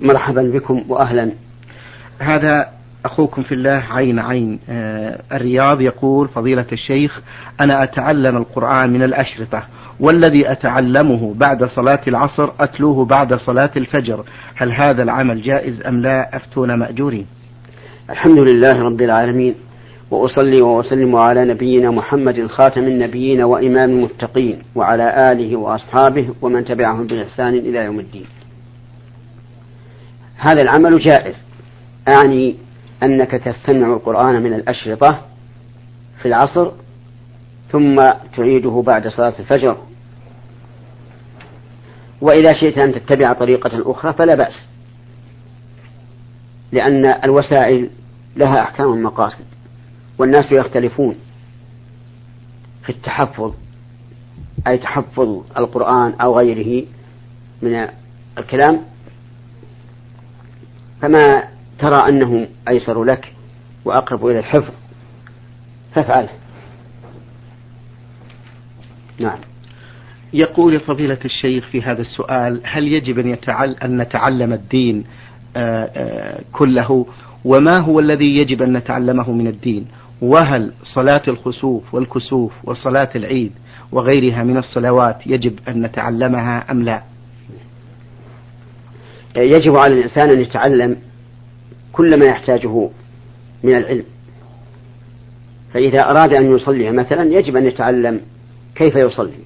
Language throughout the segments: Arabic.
مرحبا بكم وأهلا. هذا أخوكم في الله عين عين آه الرياض يقول فضيلة الشيخ أنا أتعلم القرآن من الأشرطة والذي أتعلمه بعد صلاة العصر أتلوه بعد صلاة الفجر هل هذا العمل جائز أم لا؟ أفتون مأجورين. الحمد لله رب العالمين وأصلي وأسلم على نبينا محمد خاتم النبيين وإمام المتقين وعلى آله وأصحابه ومن تبعهم بإحسان إلى يوم الدين. هذا العمل جائز. أعني أنك تستمع القرآن من الأشرطة في العصر ثم تعيده بعد صلاة الفجر. وإذا شئت أن تتبع طريقة أخرى فلا بأس لأن الوسائل لها أحكام مقاصد والناس يختلفون في التحفظ أي تحفظ القرآن أو غيره من الكلام. فما ترى أنه أيسر لك وأقرب إلى الحفظ. فافعله نعم. يقول فضيلة الشيخ في هذا السؤال هل يجب أن, يتعل أن نتعلم الدين آآ آآ كله؟ وما هو الذي يجب أن نتعلمه من الدين؟ وهل صلاة الخسوف والكسوف وصلاة العيد وغيرها من الصلوات يجب أن نتعلمها أم لا؟ يجب على الإنسان أن يتعلم كل ما يحتاجه من العلم. فإذا أراد أن يصلي مثلا يجب أن يتعلم كيف يصلي.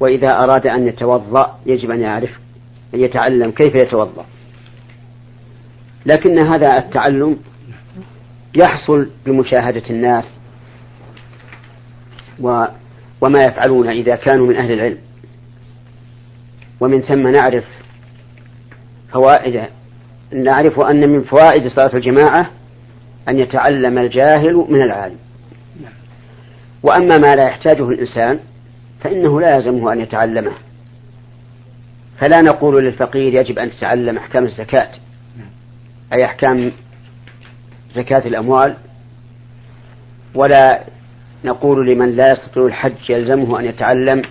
وإذا أراد أن يتوضأ يجب أن يعرف أن يتعلم كيف يتوضأ. لكن هذا التعلم يحصل بمشاهدة الناس و وما يفعلون إذا كانوا من أهل العلم. ومن ثم نعرف فوائد نعرف أن من فوائد صلاة الجماعة أن يتعلم الجاهل من العالم. وأما ما لا يحتاجه الإنسان فإنه لا يلزمه أن يتعلمه. فلا نقول للفقير يجب أن تتعلم أحكام الزكاة. أي أحكام زكاة الأموال؟ ولا نقول لمن لا يستطيع الحج يلزمه أن يتعلم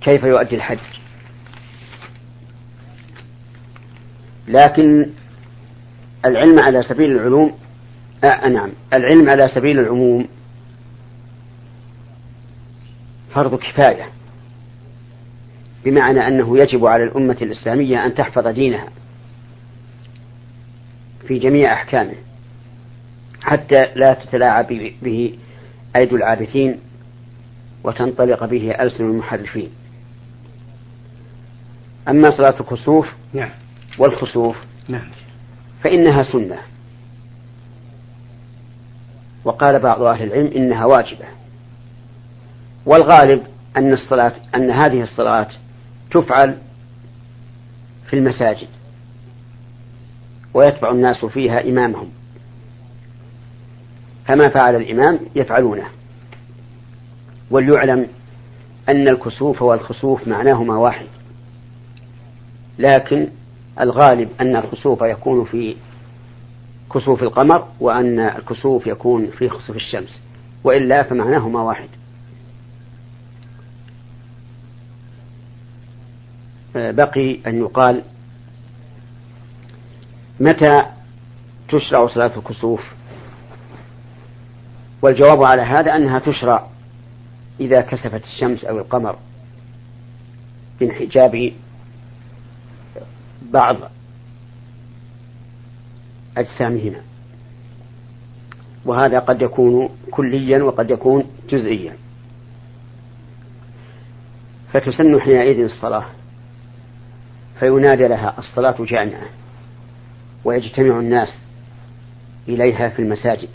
كيف يؤدي الحج. لكن العلم على سبيل العلوم آه نعم العلم على سبيل العموم فرض كفاية بمعنى أنه يجب على الأمة الإسلامية أن تحفظ دينها في جميع أحكامه حتى لا تتلاعب به أيدي العابثين وتنطلق به ألسن المحرفين أما صلاة الكسوف نعم. والخسوف نعم. فإنها سنة. وقال بعض أهل العلم إنها واجبة. والغالب أن الصلاة أن هذه الصلاة تفعل في المساجد. ويتبع الناس فيها إمامهم. فما فعل الإمام يفعلونه. وليعلم أن الكسوف والخسوف معناهما واحد. لكن الغالب أن الخسوف يكون في كسوف القمر وأن الكسوف يكون في خسوف الشمس وإلا فمعناهما واحد. بقي أن يقال متى تشرع صلاة الكسوف؟ والجواب على هذا أنها تشرع إذا كسفت الشمس أو القمر بانحجاب بعض أجسامهما. وهذا قد يكون كليا وقد يكون جزئيا. فتسن حينئذ الصلاة. فينادى لها الصلاة جامعة. ويجتمع الناس إليها في المساجد.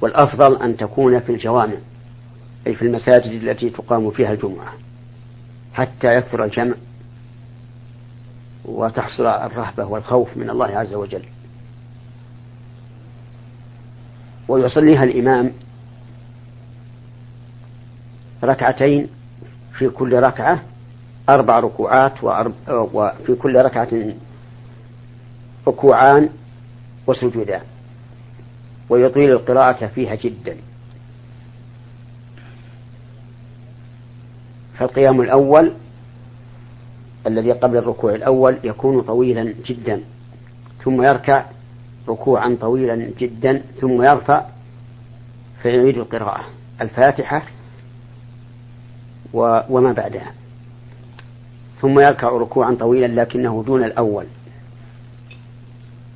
والأفضل أن تكون في الجوامع أي في المساجد التي تقام فيها الجمعة حتى يكثر الجمع. وتحصل الرهبة والخوف من الله عز وجل. ويصليها الإمام ركعتين في كل ركعة أربع ركوعات وفي كل ركعة ركوعان وسجودان. ويطيل القراءة فيها جدا. فالقيام الأول الذي قبل الركوع الأول يكون طويلا جدا ثم يركع ركوعا طويلا جدا ثم يرفع فيعيد القراءة الفاتحة وما بعدها. ثم يركع ركوعا طويلا لكنه دون الأول.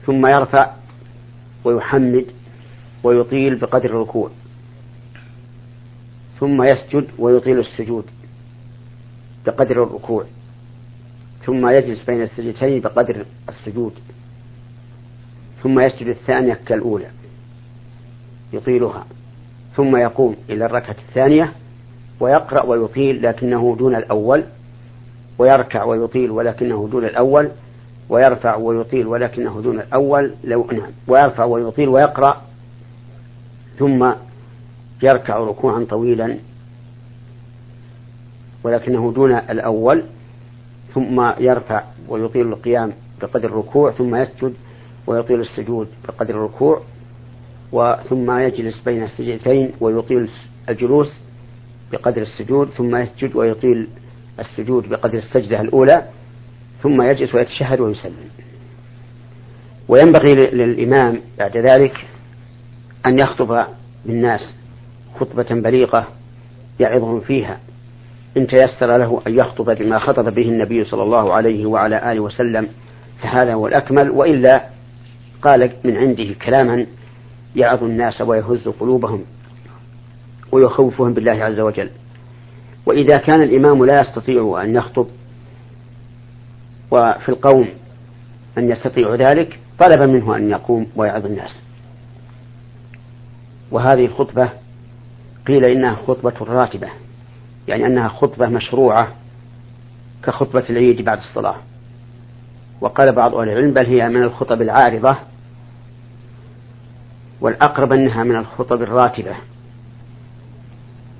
ثم يرفع ويحمد ويطيل بقدر الركوع. ثم يسجد ويطيل السجود بقدر الركوع. ثم يجلس بين السجدتين بقدر السجود. ثم يسجد الثانية كالأولى يطيلها. ثم يقوم إلى الركعة الثانية ويقرأ ويطيل لكنه دون الأول ويركع ويطيل ولكنه دون الأول ويرفع ويطيل ولكنه دون الأول لو نعم ويرفع ويطيل ويقرأ ثم يركع ركوعا طويلا ولكنه دون الأول. ثم يرفع ويطيل القيام بقدر الركوع ثم يسجد ويطيل السجود بقدر الركوع ثم يجلس بين السجدتين ويطيل الجلوس بقدر السجود ثم يسجد ويطيل السجود بقدر السجدة الأولى ثم يجلس ويتشهد ويسلم. وينبغي للإمام بعد ذلك أن يخطب بالناس خطبة بليغة يعظهم فيها. إن تيسر له أن يخطب بما خطب به النبي صلى الله عليه وعلى آله وسلم فهذا هو الأكمل. وإلا قال من عنده كلاما يعظ الناس ويهز قلوبهم ويخوفهم بالله عز وجل. وإذا كان الإمام لا يستطيع أن يخطب وفي القوم من يستطيع ذلك طلب منه أن يقوم ويعظ الناس. وهذه الخطبة قيل إنها خطبة راتبة. يعني أنها خطبة مشروعة كخطبة العيد بعد الصلاة. وقال بعض أهل العلم بل هي من الخطب العارضة والأقرب أنها من الخطب الراتبة.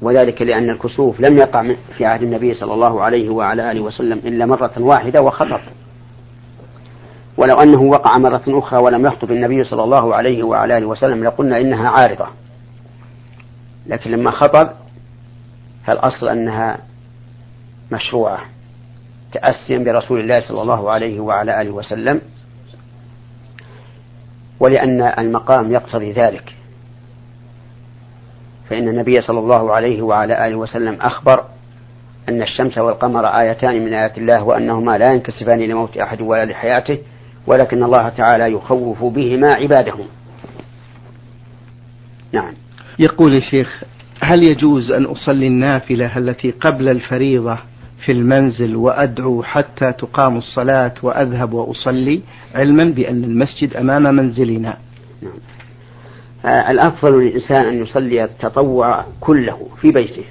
وذلك لأن الكسوف لم يقع في عهد النبي صلى الله عليه وعلى آله وسلم إلا مرة واحدة وخطب. ولو أنه وقع مرة أخرى ولم يخطب النبي صلى الله عليه وعلى آله وسلم لقلنا إنها عارضة. لكن لما خطب فالأصل أنها مشروعة تأسيا برسول الله صلى الله عليه وعلى آله وسلم ولأن المقام يقتضي ذلك. فإن النبي صلى الله عليه وعلى آله وسلم أخبر أن الشمس والقمر آيتان من آيات الله وأنهما لا ينكسفان لموت أحد ولا لحياته ولكن الله تعالى يخوف بهما عباده نعم. يقول الشيخ هل يجوز أن أصلي النافلة التي قبل الفريضة في المنزل وأدعو حتى تقام الصلاة وأذهب وأصلي علما بأن المسجد أمام منزلنا؟ نعم. الأفضل للإنسان أن يصلي التطوع كله في بيته.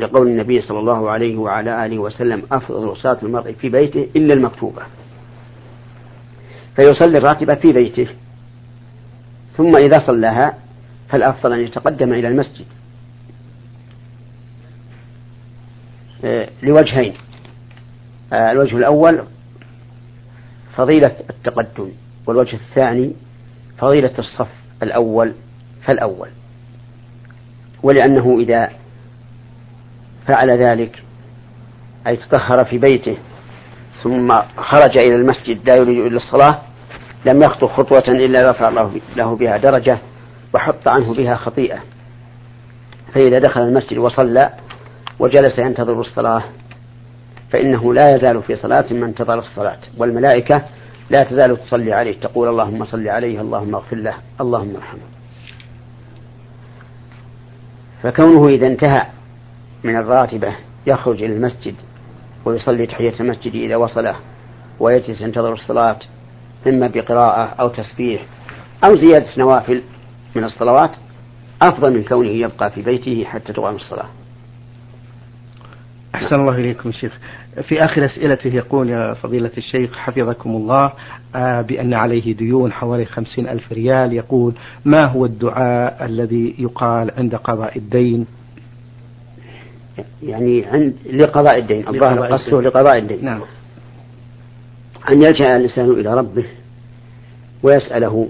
لقول النبي صلى الله عليه وعلى آله وسلم أفضل صلاة المرء في بيته إلا المكتوبة. فيصلي الراتبة في بيته. ثم إذا صلاها فالأفضل أن يتقدم إلى المسجد آه، لوجهين. آه، الوجه الأول فضيلة التقدم والوجه الثاني فضيلة الصف الأول فالأول. ولأنه إذا فعل ذلك أي تطهر في بيته ثم خرج إلى المسجد لا يريد إلا الصلاة لم يخطو خطوة إلا رفع الله له بها درجة وحط عنه بها خطيئة. فإذا دخل المسجد وصلى وجلس ينتظر الصلاة فإنه لا يزال في صلاة من انتظر الصلاة والملائكة لا تزال تصلي عليه تقول اللهم صل عليه اللهم اغفر له اللهم ارحمه. فكونه إذا انتهى من الراتبة يخرج إلى المسجد ويصلي تحية المسجد إذا وصله ويجلس ينتظر الصلاة إما بقراءة أو تسبيح أو زيادة نوافل من الصلوات أفضل من كونه يبقى في بيته حتى تقام الصلاة. أحسن الله إليكم شيخ. في آخر أسئلته يقول يا فضيلة الشيخ حفظكم الله آه، بأن عليه ديون حوالي خمسين ألف ريال. يقول ما هو الدعاء الذي يقال عند قضاء الدين؟ يعني عند لقضاء الدين الظاهر قصده لقضاء الدين. نعم. أن يلجأ الإنسان إلى ربه ويسأله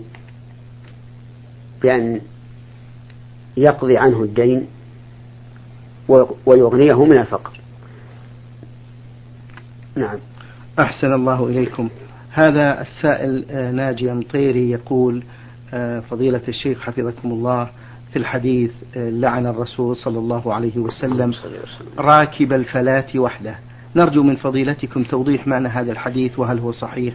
بأن يقضي عنه الدين ويغنيه من الفقر. نعم. أحسن الله إليكم. هذا السائل آه، ناجي مطيري يقول آه، فضيلة الشيخ حفظكم الله في الحديث آه، لعن الرسول صلى الله عليه وسلم. راكب الفلاة وحده. نرجو من فضيلتكم توضيح معنى هذا الحديث وهل هو صحيح؟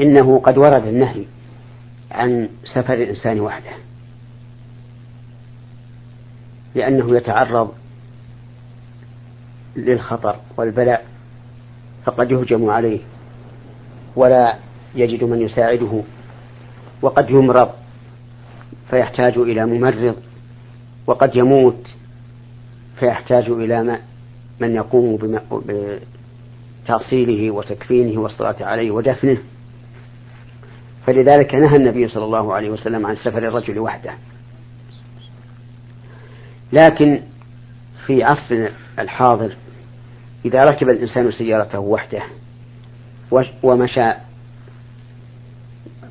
إنه قد ورد النهي عن سفر الإنسان وحده لأنه يتعرض للخطر والبلاء فقد يهجم عليه ولا يجد من يساعده وقد يمرض فيحتاج إلى ممرض وقد يموت فيحتاج إلى من يقوم بتأصيله وتكفينه والصلاة عليه ودفنه. فلذلك نهى النبي صلى الله عليه وسلم عن سفر الرجل وحده. لكن في عصرنا الحاضر إذا ركب الإنسان سيارته وحده ومشى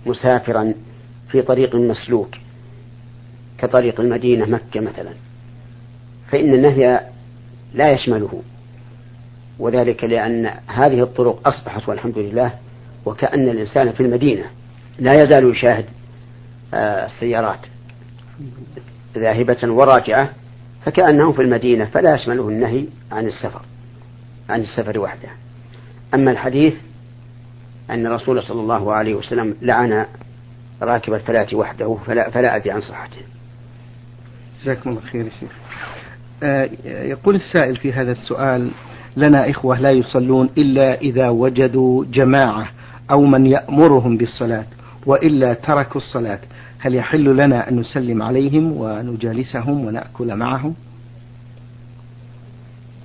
مسافرا في طريق مسلوك كطريق المدينة مكة مثلا فإن النهي لا يشمله وذلك لأن هذه الطرق أصبحت والحمد لله وكأن الإنسان في المدينة لا يزال يشاهد آه، السيارات ذاهبة وراجعة فكأنه في المدينة فلا يشمله النهي عن السفر. عن السفر وحده. أما الحديث أن الرسول صلى الله عليه وسلم لعن راكب الفلاة وحده فلا, فلا أدري عن صحته. جزاكم الله خير يا شيخ. آه يقول السائل في هذا السؤال لنا إخوة لا يصلون إلا إذا وجدوا جماعة أو من يأمرهم بالصلاة وإلا تركوا الصلاة. هل يحل لنا أن نسلم عليهم ونجالسهم ونأكل معهم؟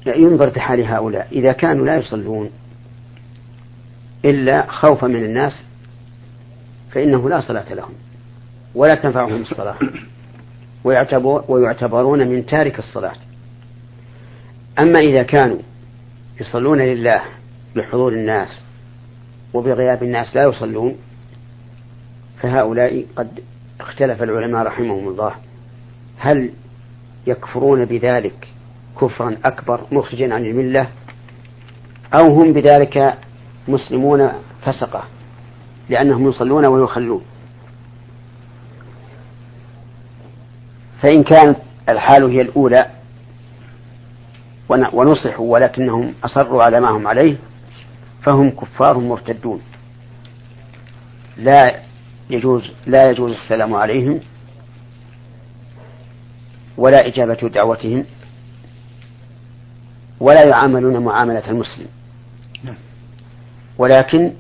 ينظر في حال هؤلاء. إذا كانوا لا يصلون إلا خوفا من الناس فإنه لا صلاة لهم ولا تنفعهم الصلاة. ويعتبرون من تارك الصلاة. أما إذا كانوا يصلون لله بحضور الناس وبغياب الناس لا يصلون فهؤلاء قد اختلف العلماء رحمهم الله. هل يكفرون بذلك كفرا أكبر مخرجا عن الملة أو هم بذلك مسلمون فسقة لأنهم يصلون ويخلون. فإن كانت الحال هي الأولى ونصحوا ولكنهم أصروا على ما هم عليه فهم كفار مرتدون. لا يجوز لا يجوز السلام عليهم ولا إجابة دعوتهم. ولا يعاملون معاملة المسلم. نعم. ولكن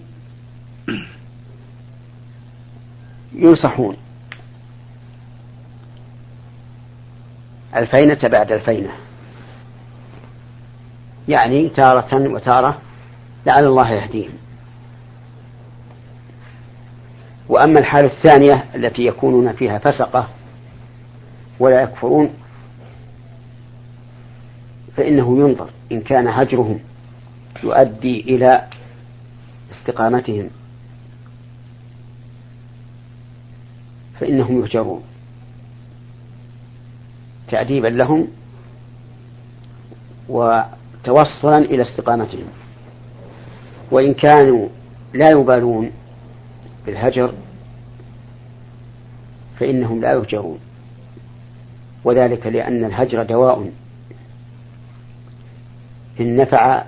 ينصحون. الفينة بعد الفينة. يعني تارة وتارة لعل الله يهديهم. وأما الحالة الثانية التي يكونون فيها فسقة ولا يكفرون فإنه ينظر إن كان هجرهم يؤدي إلى استقامتهم. فإنهم يهجرون. تأديبا لهم وتوصلا إلى استقامتهم. وإن كانوا لا يبالون بالهجر فإنهم لا يهجرون. وذلك لأن الهجر دواء إن نفع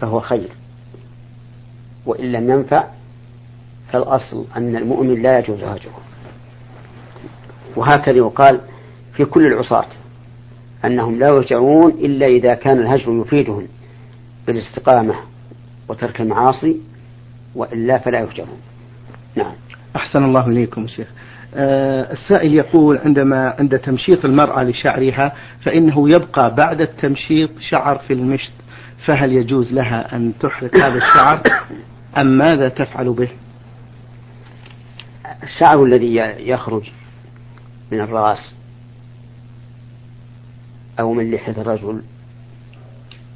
فهو خير وإن لم ينفع فالأصل أن المؤمن لا يجوز هجره. وهكذا يقال في كل العصاة أنهم لا يهجرون إلا إذا كان الهجر يفيدهم بالاستقامة وترك المعاصي وإلا فلا يهجرون نعم. أحسن الله إليكم شيخ. السائل يقول عندما عند تمشيط المرأة لشعرها فإنه يبقى بعد التمشيط شعر في المشط فهل يجوز لها أن تحرق هذا الشعر أم ماذا تفعل به؟ الشعر الذي يخرج من الرأس أو من لحية الرجل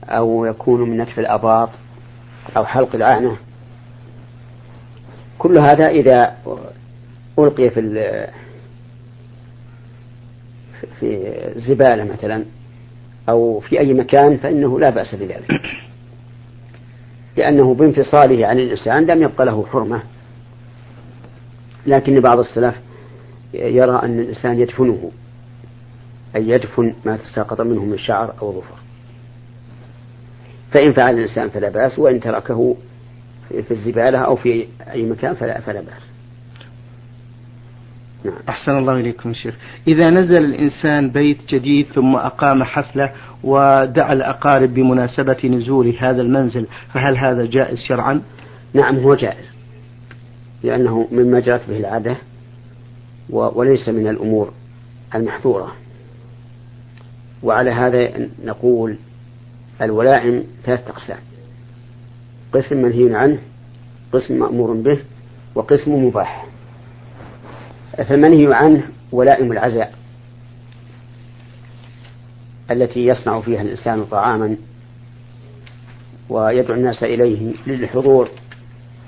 أو يكون من نتف الأباط أو حلق العنة كل هذا إذا ألقي في في الزبالة مثلا أو في أي مكان فإنه لا بأس بذلك. لأنه بانفصاله عن الإنسان لم يبقى له حرمة. لكن بعض السلف يرى أن الإنسان يدفنه أي يدفن ما تساقط منه من شعر أو ظفر. فإن فعل الإنسان فلا بأس وإن تركه في الزبالة أو في أي مكان فلا فلا بأس. نعم. أحسن الله إليكم شيخ إذا نزل الإنسان بيت جديد ثم أقام حفلة ودعا الأقارب بمناسبة نزول هذا المنزل فهل هذا جائز شرعا؟ نعم هو جائز لأنه مما جرت به العادة وليس من الأمور المحظورة وعلى هذا نقول الولائم ثلاثة أقسام قسم منهي عنه قسم مأمور به وقسم مباح فالمنهي عنه ولائم العزاء التي يصنع فيها الإنسان طعاما ويدعو الناس إليه للحضور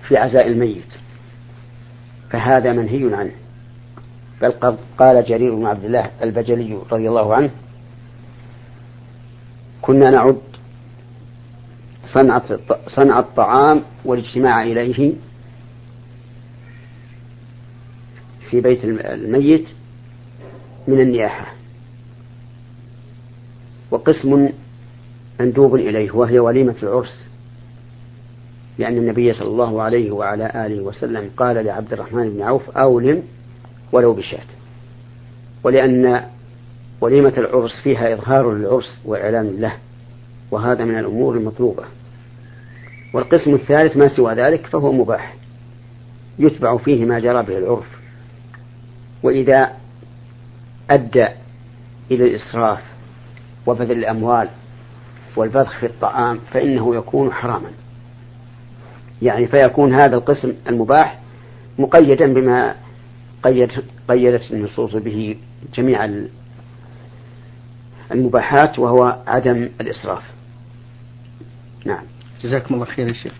في عزاء الميت. فهذا منهي عنه. بل قال جرير بن عبد الله البجلي رضي الله عنه كنا نعد صنعة صنع الطعام والاجتماع إليه في بيت الميت من النياحة. وقسم مندوب إليه وهي وليمة العرس. لأن النبي صلى الله عليه وعلى آله وسلم قال لعبد الرحمن بن عوف أولم ولو بشاة. ولأن وليمة العرس فيها إظهار للعرس وإعلان له وهذا من الأمور المطلوبة. والقسم الثالث ما سوى ذلك فهو مباح يتبع فيه ما جرى به العرف. وإذا أدى إلى الإسراف وبذل الأموال والبذخ في الطعام فإنه يكون حراما. يعني فيكون هذا القسم المباح مقيدا بما قيد قيدت النصوص به جميع المباحات وهو عدم الإسراف. نعم. جزاكم الله خير يا شيخ.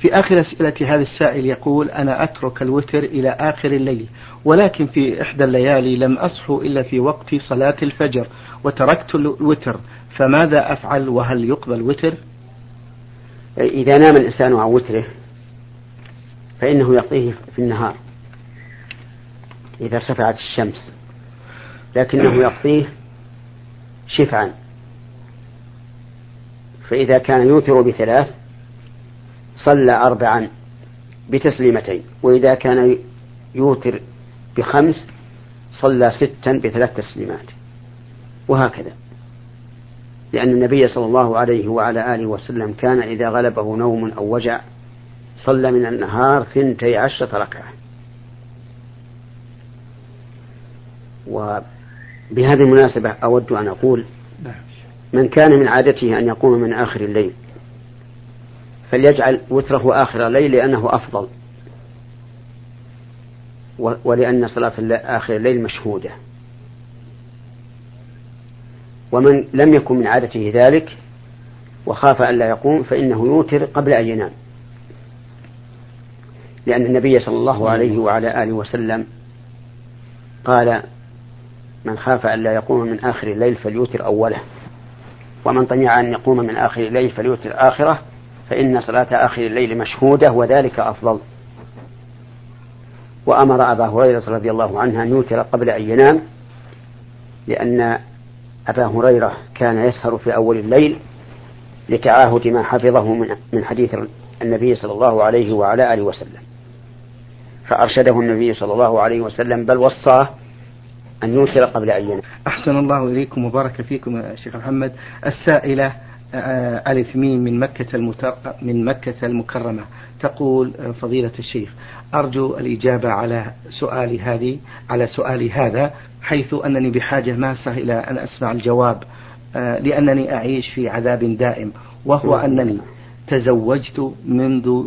في آخر أسئلة هذا السائل يقول أنا أترك الوتر إلى آخر الليل ولكن في إحدى الليالي لم أصح إلا في وقت صلاة الفجر وتركت الوتر فماذا أفعل؟ وهل يقبل وتر إذا نام الإنسان عن وتره فإنه يقضيه في النهار إذا ارتفعت الشمس لكنه يقضيه شفعا. فإذا كان يوتر بثلاث صلى أربعا بتسليمتين وإذا كان يوتر بخمس صلى ستا بثلاث تسليمات وهكذا لأن النبي صلى الله عليه وعلى آله وسلم كان إذا غلبه نوم أو وجع صلى من النهار ثنتي عشرة ركعة وبهذه المناسبة أود أن أقول نعم. من كان من عادته أن يقوم من آخر الليل فليجعل وتره آخر الليل لأنه أفضل. ولأن صلاة آخر الليل مشهودة. ومن لم يكن من عادته ذلك وخاف أن لا يقوم فإنه يوتر قبل أن ينام. لأن النبي صلى الله عليه وعلى آله وسلم قال من خاف أن لا يقوم من آخر الليل فليوتر أوله. ومن طمع أن يقوم من آخر الليل فليوتر آخره فإن صلاة آخر الليل مشهودة وذلك أفضل. وأمر أبا هريرة رضي الله عنه أن يوتر قبل أن ينام لأن أبا هريرة كان يسهر في أول الليل لتعاهد ما حفظه من حديث النبي صلى الله عليه وعلى آله وسلم. فأرشده النبي صلى الله عليه وسلم بل وصاه أن يوتر قبل أن ينام. أحسن الله إليكم وبارك فيكم يا شيخ محمد. السائلة ألف ميم من مكة المتر... من مكة المكرمة. تقول آه، فضيلة الشيخ أرجو الإجابة على سؤالي هذه على سؤالي هذا حيث أنني بحاجة ماسة إلى أن أسمع الجواب آه، لأنني أعيش في عذاب دائم وهو أنني تزوجت منذ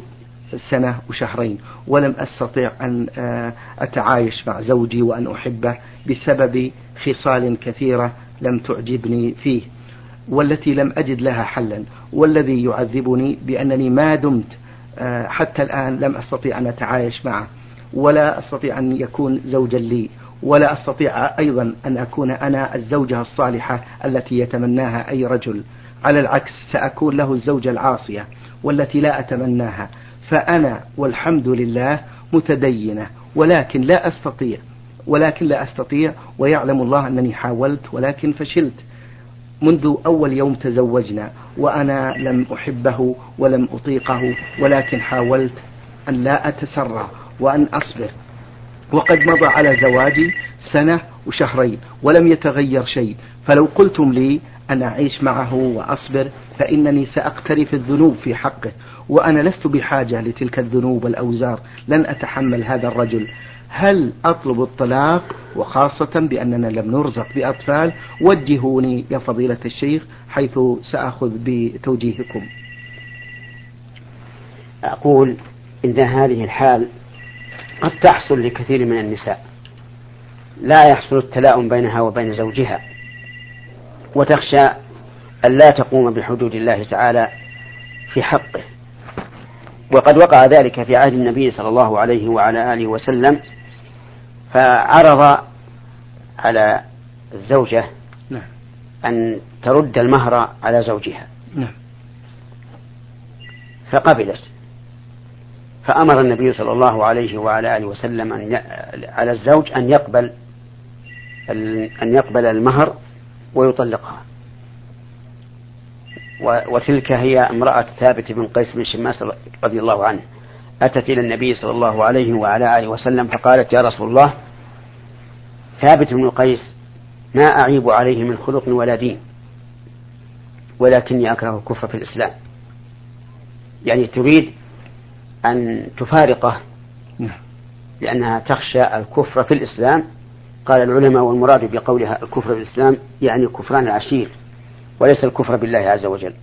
سنة وشهرين ولم أستطع أن أتعايش مع زوجي وأن أحبه بسبب خصال كثيرة لم تعجبني فيه. والتي لم أجد لها حلا والذي يعذبني بأنني ما دمت حتى الآن لم أستطيع أن أتعايش معه ولا أستطيع أن يكون زوجا لي ولا أستطيع أيضا أن أكون أنا الزوجة الصالحة التي يتمناها أي رجل. على العكس سأكون له الزوجة العاصية والتي لا أتمناها. فأنا والحمد لله متدينة ولكن لا أستطيع ولكن لا أستطيع ويعلم الله أنني حاولت ولكن فشلت. منذ أول يوم تزوجنا وأنا لم أحبه ولم أطيقه ولكن حاولت أن لا أتسرع وأن أصبر. وقد مضى على زواجي سنة وشهرين ولم يتغير شيء. فلو قلتم لي أن أعيش معه وأصبر فإنني سأقترف الذنوب في حقه. وأنا لست بحاجة لتلك الذنوب والأوزار. لن أتحمل هذا الرجل. هل أطلب الطلاق وخاصة بأننا لم نرزق بأطفال؟ وجهوني يا فضيلة الشيخ حيث سأخذ بتوجيهكم. أقول إن هذه الحال قد تحصل لكثير من النساء. لا يحصل التلاؤم بينها وبين زوجها. وتخشى أن لا تقوم بحدود الله تعالى في حقه. وقد وقع ذلك في عهد النبي صلى الله عليه وعلى آله وسلم فعرض على الزوجة نعم. أن ترد المهر على زوجها نعم. فقبلت فأمر النبي صلى الله عليه وعلى آله وسلم أن على الزوج أن يقبل أن يقبل المهر ويطلقها وتلك هي امرأة ثابت بن قيس بن شماس رضي الله عنه أتت إلى النبي صلى الله عليه وعلى آله وسلم فقالت يا رسول الله ثابت بن قيس ما أعيب عليه من خلق ولا دين ولكني أكره الكفر في الإسلام. يعني تريد أن تفارقه نعم. لأنها تخشى الكفر في الإسلام. قال العلماء والمراد بقولها الكفر في الإسلام يعني كفران العشير وليس الكفر بالله عز وجل.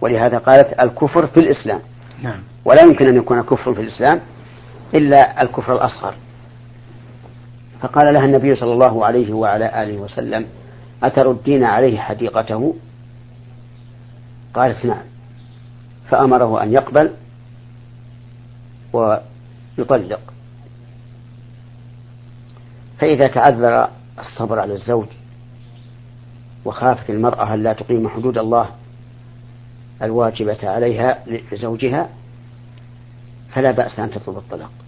ولهذا قالت الكفر في الإسلام. نعم. ولا يمكن أن يكون كفر في الإسلام إلا الكفر الأصغر. فقال لها النبي صلى الله عليه وعلى آله وسلم أتردين عليه حديقته؟ قالت نعم. فأمره أن يقبل ويطلق. فإذا تعذر الصبر على الزوج وخافت المرأة لا تقيم حدود الله الواجبة عليها لزوجها فلا بأس أن تطلب الطلاق.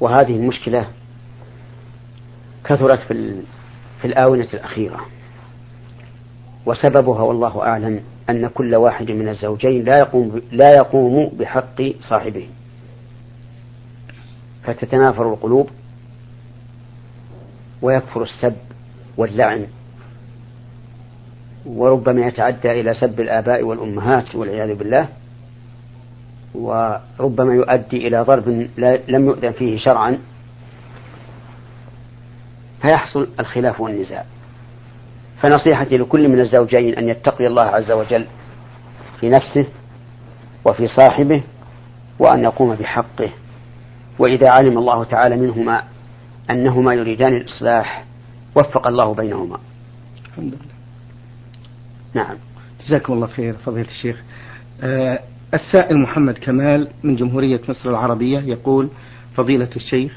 وهذه المشكلة كثرت في في الآونة الأخيرة. وسببها والله أعلم أن كل واحد من الزوجين لا يقوم لا يقوم بحق صاحبه. فتتنافر القلوب ويكثر السب واللعن. وربما يتعدى إلى سب الآباء والأمهات والعياذ بالله. وربما يؤدي إلى ضرب لم يؤذن فيه شرعا فيحصل الخلاف والنزاع. فنصيحتي لكل من الزوجين أن يتقي الله عز وجل في نفسه وفي صاحبه وأن يقوم بحقه. وإذا علم الله تعالى منهما أنهما يريدان الإصلاح وفق الله بينهما. الحمد لله. نعم. جزاكم الله خير فضيلة الشيخ. آه السائل محمد كمال من جمهورية مصر العربية يقول فضيلة الشيخ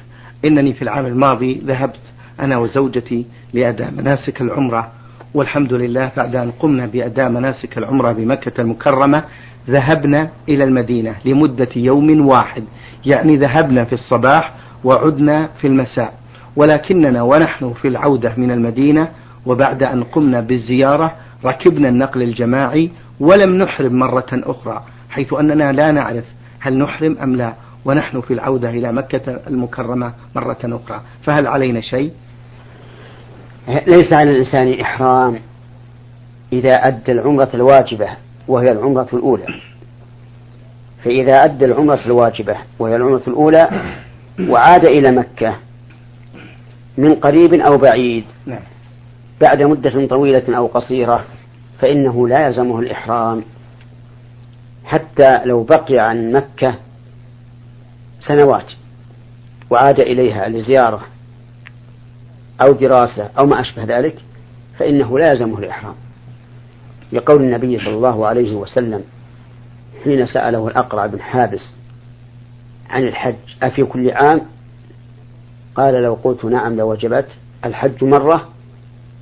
إنني في العام الماضي ذهبت أنا وزوجتي لأداء مناسك العمرة والحمد لله بعد أن قمنا بأداء مناسك العمرة بمكة المكرمة ذهبنا إلى المدينة لمدة يوم واحد يعني ذهبنا في الصباح وعدنا في المساء ولكننا ونحن في العودة من المدينة وبعد أن قمنا بالزيارة ركبنا النقل الجماعي ولم نحرم مرة أخرى. حيث أننا لا نعرف هل نحرم أم لا ونحن في العودة إلى مكة المكرمة مرة أخرى. فهل علينا شيء؟ ليس على الإنسان إحرام إذا أدى العمرة الواجبة وهي العمرة الأولى. فإذا أدى العمرة الواجبة وهي العمرة الأولى وعاد إلى مكة من قريب أو بعيد نعم. بعد مدة طويلة أو قصيرة فإنه لا يلزمه الإحرام. حتى لو بقي عن مكة سنوات وعاد إليها لزيارة أو دراسة أو ما أشبه ذلك فإنه لا يلزمه الإحرام. لقول النبي صلى الله عليه وسلم حين سأله الأقرع بن حابس عن الحج أفي كل عام؟ قال لو قلت نعم لوجبت الحج مرة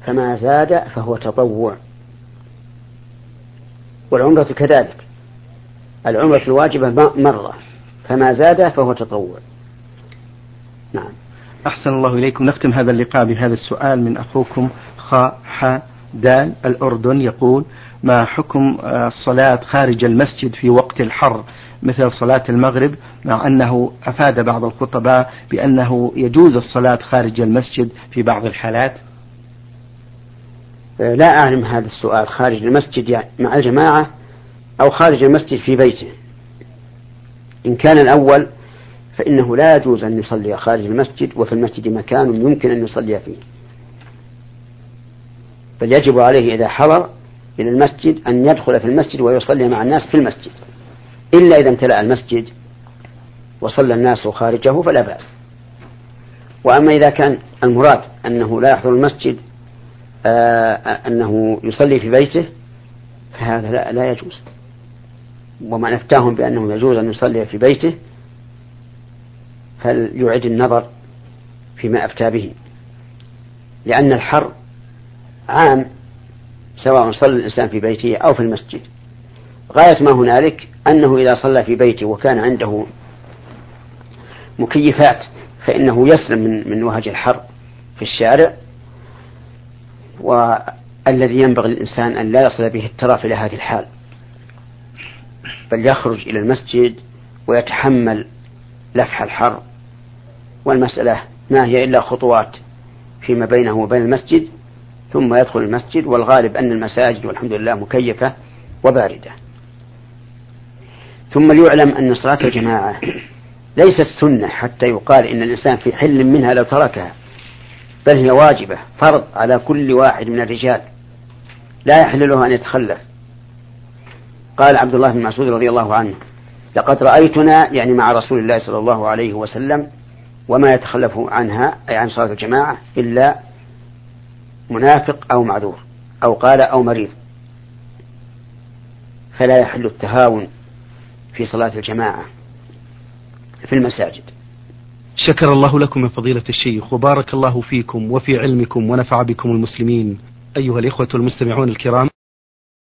فما زاد فهو تطوع. والعمرة كذلك. العمرة الواجبة مرة. فما زاد فهو تطوع. نعم. أحسن الله إليكم. نختم هذا اللقاء بهذا السؤال من أخوكم خا ح دال الأردن. يقول ما حكم الصلاة خارج المسجد في وقت الحر مثل صلاة المغرب؟ مع أنه أفاد بعض الخطباء بأنه يجوز الصلاة خارج المسجد في بعض الحالات. لا أعلم هذا السؤال. خارج المسجد يعني مع الجماعة؟ أو خارج المسجد في بيته. إن كان الأول فإنه لا يجوز أن يصلي خارج المسجد وفي المسجد مكان يمكن أن يصلي فيه. بل يجب عليه إذا حضر إلى المسجد أن يدخل في المسجد ويصلي مع الناس في المسجد. إلا إذا امتلأ المسجد وصلى الناس خارجه فلا بأس. وأما إذا كان المراد أنه لا يحضر المسجد آه أنه يصلي في بيته فهذا لا, لا يجوز. ومن أفتاهم بأنه يجوز أن يصلي في بيته فليعد النظر فيما أفتى به. لأن الحر عام سواء صلى الإنسان في بيته أو في المسجد. غاية ما هنالك أنه إذا صلى في بيته وكان عنده مكيفات فإنه يسلم من من وهج الحر في الشارع. والذي ينبغي للإنسان أن لا يصل به الترف إلى هذه الحال. بل يخرج إلى المسجد ويتحمل لفح الحر. والمسألة ما هي إلا خطوات فيما بينه وبين المسجد ثم يدخل المسجد والغالب أن المساجد والحمد لله مكيفة وباردة. ثم ليعلم أن صلاة الجماعة ليست سنة حتى يقال إن الإنسان في حل منها لو تركها بل هي واجبة فرض على كل واحد من الرجال. لا يحل له أن يتخلف. قال عبد الله بن مسعود رضي الله عنه لقد رأيتنا يعني مع رسول الله صلى الله عليه وسلم وما يتخلف عنها أي عن صلاة الجماعة إلا منافق أو معذور أو قال أو مريض. فلا يحل التهاون في صلاة الجماعة في المساجد. شكر الله لكم يا فضيلة الشيخ وبارك الله فيكم وفي علمكم ونفع بكم المسلمين. أيها الإخوة المستمعون الكرام